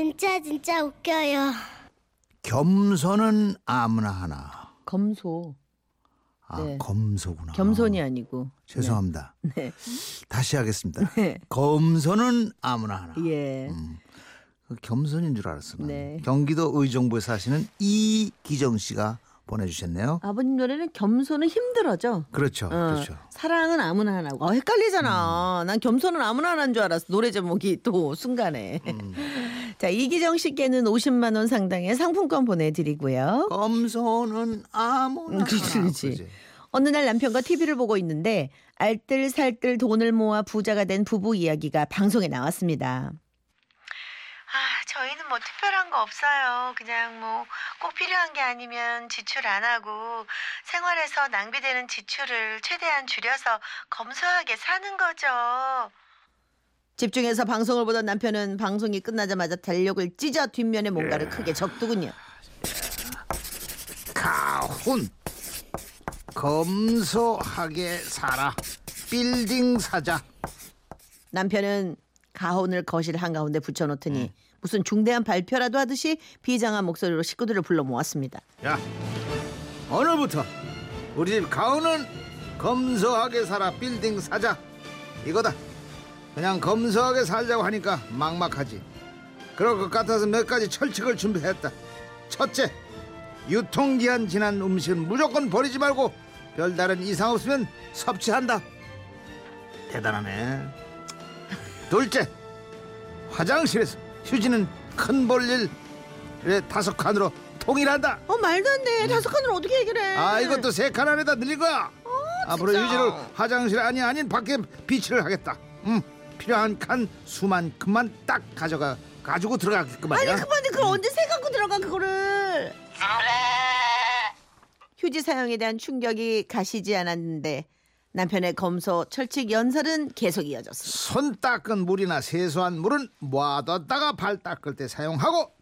진짜 진짜 웃겨요. 겸손은 아무나 하나. 검소. 아, 네. 검소구나. 겸손이 아니고. 죄송합니다. 네. 다시 하겠습니다. 네. 검소는 아무나 하나. 예. 음, 그 겸손인 줄 알았어. 난. 네. 경기도 의정부에 사시는 이기정 씨가 보내주셨네요. 아버님 노래는 겸손은 힘들어져. 그렇죠, 어, 그렇죠. 사랑은 아무나 하나고. 아, 헷갈리잖아. 난 겸손은 아무나 하나인 줄 알았어. 노래 제목이 또 순간에. 음. 자, 이기정 씨께는 50만 원 상당의 상품권 보내드리고요. 검소는 아무나 음, 하나. 그렇지. 그지? 어느 날 남편과 TV를 보고 있는데 알뜰살뜰 돈을 모아 부자가 된 부부 이야기가 방송에 나왔습니다. 아, 저희는 뭐 특별한 거 없어요. 그냥 뭐 꼭 필요한 게 아니면 지출 안 하고 생활에서 낭비되는 지출을 최대한 줄여서 검소하게 사는 거죠. 집중해서 방송을 보던 남편은 방송이 끝나자마자 달력을 찢어 뒷면에 뭔가를 예. 크게 적더군요. 가훈 검소하게 살아 빌딩 사자 남편은 가훈을 거실 한가운데 붙여놓더니 음. 무슨 중대한 발표라도 하듯이 비장한 목소리로 식구들을 불러 모았습니다. 야 오늘부터 우리 집 가훈은 검소하게 살아 빌딩 사자 이거다 그냥 검소하게 살자고 하니까 막막하지. 그럴 것 같아서 몇 가지 철칙을 준비했다. 첫째 유통기한 지난 음식은 무조건 버리지 말고 별다른 이상 없으면 섭취한다. 대단하네. 둘째 화장실에서 휴지는 큰 볼일에 다섯 칸으로 통일한다. 어 말도 안 돼. 다섯 칸을 어떻게 해결해? 아 이것도 세 칸 안에다 늘린 거야. 앞으로 진짜. 휴지를 화장실 안이 아닌 밖에 비치를 하겠다. 음 필요한 칸 수만큼만 딱 가져가 가지고 아니 말이야 그만데 그걸 언제 새 갖고 들어가 그거를? 휴지 사용에 대한 충격이 가시지 않았는데 남편의 검소 철칙 연설은 계속 이어졌습니다. 손 닦은 물이나 세수한 물은 모아뒀다가 발 닦을 때 사용하고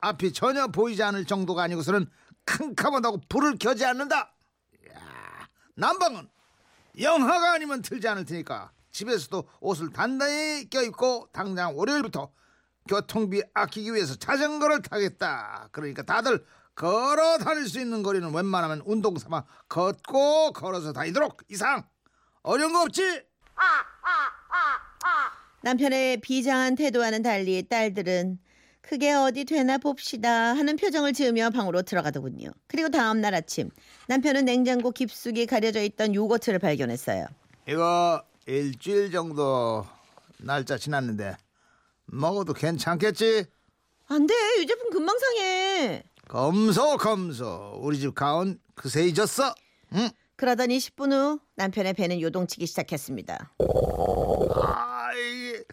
앞이 전혀 보이지 않을 정도가 아니고서는 캄캄하다고 불을 켜지 않는다 이야, 난방은 영하가 아니면 틀지 않을 테니까 집에서도 옷을 단단히 껴입고 당장 월요일부터 교통비 아끼기 위해서 자전거를 타겠다 그러니까 다들 걸어 다닐 수 있는 거리는 웬만하면 운동 삼아 걷고 걸어서 다니도록 이상 어려운 거 없지? 남편의 비장한 태도와는 달리 딸들은 그게 어디 되나 봅시다 하는 표정을 지으며 방으로 들어가더군요. 그리고 다음 날 아침 남편은 냉장고 깊숙이 가려져 있던 요거트를 발견했어요. 이거 일주일 정도 날짜 지났는데 먹어도 괜찮겠지? 안 돼. 이 제품 금방 상해. 검소 검소 우리 집 가온 그새 잊었어? 응? 그러더니 10분 후 남편의 배는 요동치기 시작했습니다. 아 이게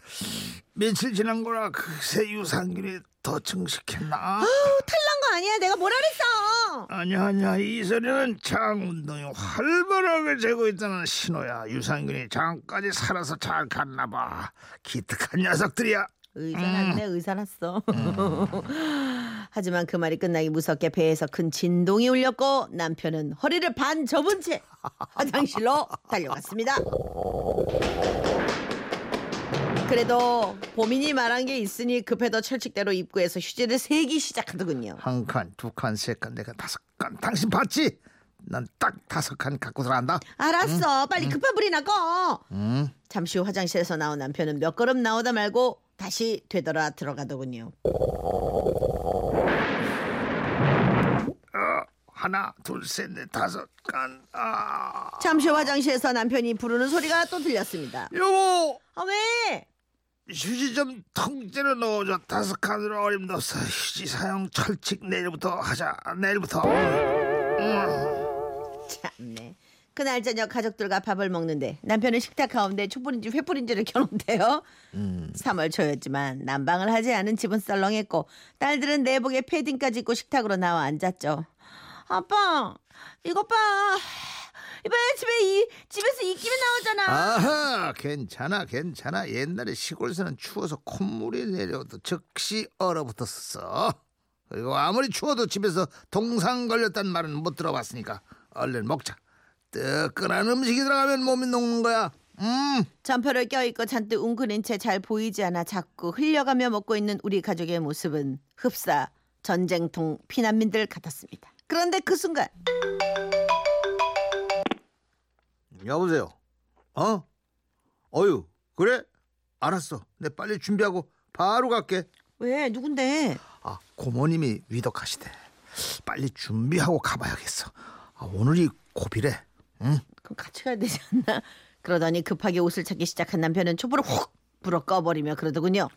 며칠 지난 거라 그새 유산균이 더 증식했나? 탈난 거 아니야. 내가 뭐라 그랬어. 아니야 아니야 이 소리는 장 운동이 활발하게 되고 있다는 신호야 유산균이 장까지 살아서 잘 갔나 봐 기특한 녀석들이야 의사 났네. 의사 났어. 하지만 그 말이 끝나기 무섭게 배에서 큰 진동이 울렸고 남편은 허리를 반 접은 채 화장실로 달려갔습니다. 그래도 보민이 말한 게 있으니 급해도 철칙대로 입구에서 휴지를 세기 시작하더군요. 한 칸, 두 칸, 세 칸, 네 칸, 다섯 칸. 당신 봤지? 난 딱 다섯 칸 갖고 들어간다. 알았어. 빨리 급한 불이나 꺼. 응? 잠시 후 화장실에서 나온 남편은 몇 걸음 나오다 말고 다시 되돌아 들어가더군요. 어, 하나, 둘, 셋, 넷, 다섯 칸. 아, 잠시 후 화장실에서 남편이 부르는 소리가 또 들렸습니다. 여보, 아 왜? 휴지 좀 통째로 넣어줘. 다섯 칸으로 어림없어. 휴지 사용 철칙 내일부터 하자. 내일부터. 참네. 그날 저녁 가족들과 밥을 먹는데 남편은 식탁 가운데 촛불인지 횃불인지를 켜놓은데요. 3월 초였지만 난방을 하지 않은 집은 썰렁했고 딸들은 내복에 패딩까지 입고 식탁으로 나와 앉았죠. 아빠 이것 봐. 이번에 집에 이 집에서 입김이 나오잖아. 아하, 괜찮아, 괜찮아. 옛날에 시골에서는 추워서 콧물이 내려도 즉시 얼어붙었어. 그리고 아무리 추워도 집에서 동상 걸렸단 말은 못 들어봤으니까 얼른 먹자. 뜨끈한 음식이 들어가면 몸이 녹는 거야. 음, 점퍼를 껴입고 잔뜩 웅크린 채 잘 보이지 않아 자꾸 흘려가며 먹고 있는 우리 가족의 모습은 흡사 전쟁통 피난민들 같았습니다. 그런데 그 순간 여보세요. 어? 어유, 그래? 알았어. 내 빨리 준비하고 바로 갈게. 왜 누군데? 아, 고모님이 위독하시대. 빨리 준비하고 가봐야겠어. 아, 오늘이 고비래. 응? 그럼 같이 가야 되지 않나? 그러더니 급하게 옷을 찾기 시작한 남편은 촛불을 훅 불어 꺼버리며 그러더군요.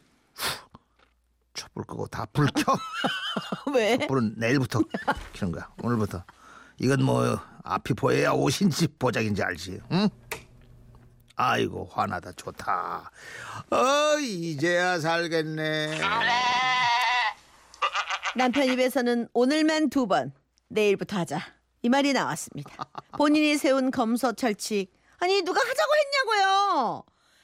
촛불 끄고 다 불 켜. 왜? 불은 내일부터 켜는 거야. 오늘부터. 이건 뭐 앞이 보여야 옷인지 보자인지 알지. 응? 아이고 화나다 좋다. 어 이제야 살겠네. 남편 입에서는 오늘만 두 번, 내일부터 하자. 이 말이 나왔습니다. 본인이 세운 검소 철칙. 아니, 누가 하자고 했냐고요.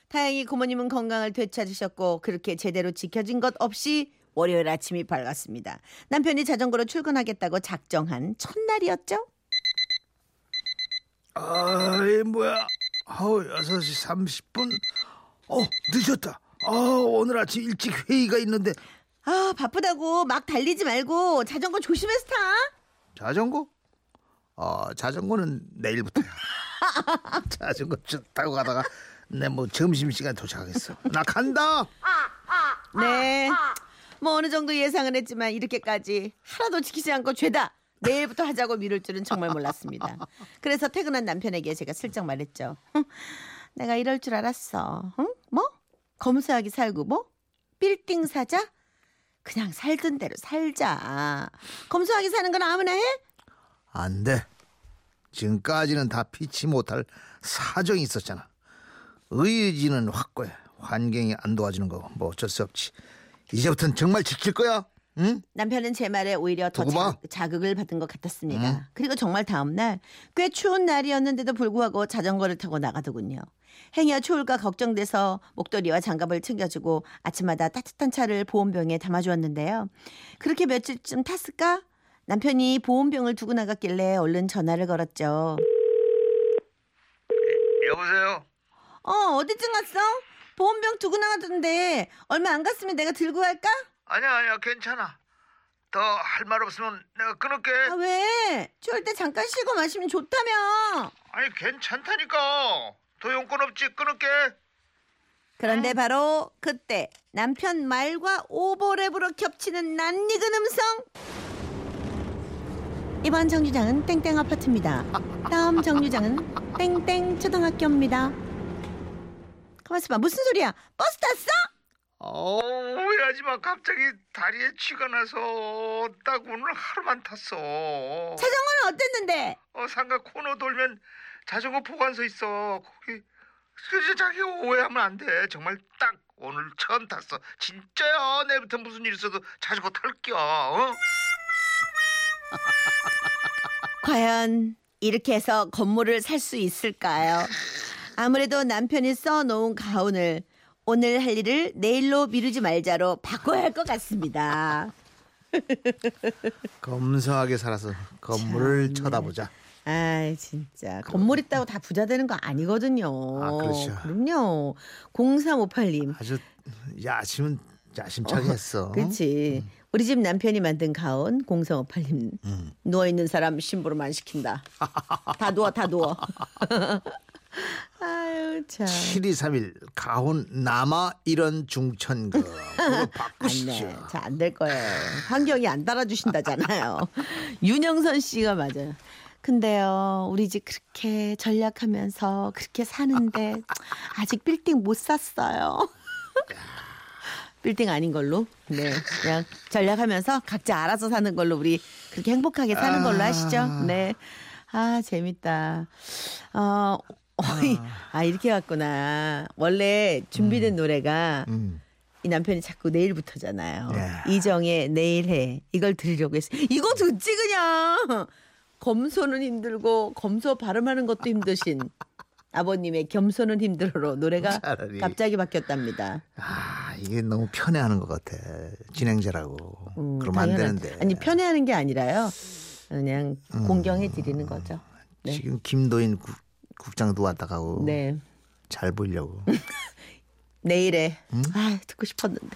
다행히 고모님은 건강을 되찾으셨고, 그렇게 제대로 지켜진 것 없이 월요일 아침이 밝았습니다. 남편이 자전거로 출근하겠다고 작정한 첫날이었죠? 아이 뭐야? 아우 6시 30분. 어 늦었다. 아 오늘 아침 일찍 회의가 있는데 아, 바쁘다고 막 달리지 말고 자전거 조심해서 타. 자전거? 어 자전거는 내일부터야. 자전거 쭉 타고 가다가 내 뭐 점심 시간 도착하겠어. 나 간다. 네. 뭐 어느 정도 예상은 했지만 이렇게까지 하나도 지키지 않고 죄다 내일부터 하자고 미룰 줄은 정말 몰랐습니다. 그래서 퇴근한 남편에게 제가 슬쩍 말했죠. "흥, 내가 이럴 줄 알았어. 응? 뭐? 검소하게 살고 뭐? 빌딩 사자? 그냥 살던 대로 살자. 검소하게 사는 건 아무나 해? 안 돼. 지금까지는 다 피치 못할 사정이 있었잖아. 의지는 확고해. 환경이 안 도와주는 거 뭐 어쩔 수 없지. 이제부터는 정말 지킬 거야. 응? 남편은 제 말에 오히려 더 두고 봐. 자, 극을 받은 것 같았습니다. 그리고 정말 다음 날 꽤 추운 날이었는데도 불구하고 자전거를 타고 나가더군요. 행여 추울까 걱정돼서 목도리와 장갑을 챙겨주고 아침마다 따뜻한 차를 보온병에 담아주었는데요. 그렇게 며칠쯤 탔을까? 남편이 보온병을 두고 나갔길래 얼른 전화를 걸었죠. 여보세요. 어, 어디쯤 갔어? 보온병 두고 나갔던데 얼마 안 갔으면 내가 들고 갈까? 아니야 아니야 괜찮아. 더 할 말 없으면 내가 끊을게. 아, 왜? 추울 때 잠깐 쉬고 마시면 좋다며. 아니 괜찮다니까. 더 용건 없지 끊을게. 그런데 바로 그때 남편 말과 오버랩으로 겹치는 낯익은 음성. 이번 정류장은 땡땡 아파트입니다. 다음 정류장은 땡땡 초등학교입니다. 가만있어 봐. 무슨 소리야? 버스 탔어? 어, 오해하지 마. 갑자기 다리에 쥐가 나서 딱 오늘 하루만 탔어. 자전거는 어땠는데? 어, 상가 코너 돌면 자전거 보관소 있어. 거기 그래서 자기 오해하면 안 돼. 정말 딱 오늘 처음 탔어. 진짜야. 내일부터 무슨 일 있어도 자전거 탈게요. 어? 과연 이렇게 해서 건물을 살 수 있을까요? 아무래도 남편이 써놓은 가운을 오늘 할 일을 내일로 미루지 말자로 바꿔야 할 것 같습니다. 검소하게 살아서 건물을 쳐다보자. 아 진짜 건물 있다고 다 부자 되는 거 아니거든요. 아, 그렇죠. 그럼요. 0358님. 아주 야심은 야심차게 했어. 어? 그렇지. 우리 집 남편이 만든 가온 0358님. 음. 누워 있는 사람 심부름 안 시킨다. 다 누워 다 누워. 아유 참. 7231 가온 남아 이런 중천금 바꾸시죠. 안돼. 잘안 될 거예요. 환경이 안 따라주신다잖아요. 윤영선 씨가 맞아요. 근데요, 우리 집 그렇게 전략하면서 그렇게 사는데 아직 빌딩 못 샀어요. 빌딩 아닌 걸로. 네. 그냥 전략하면서 각자 알아서 사는 걸로 우리 그렇게 행복하게 사는 걸로 하시죠. 네. 아, 재밌다. 어, 어이, 아, 이렇게 갔구나. 원래 준비된 노래가 음. 이 남편이 자꾸 내일부터잖아요. 네. 이정의 내일 해. 이걸 들으려고 했어요. 이거 듣지 그냥. 검소는 힘들고 검소 발음하는 것도 힘드신 아버님의 겸손은 힘들어로 노래가 차라리. 갑자기 바뀌었답니다. 아 이게 너무 편해하는 것 같아 진행자라고 음, 그러면 안 당연한- 되는데 아니 편애하는 게 아니라요. 그냥 공경해 드리는 거죠. 네. 지금 김도인 국, 장도 왔다 가고 네. 잘 보이려고. 내일에 아 듣고 싶었는데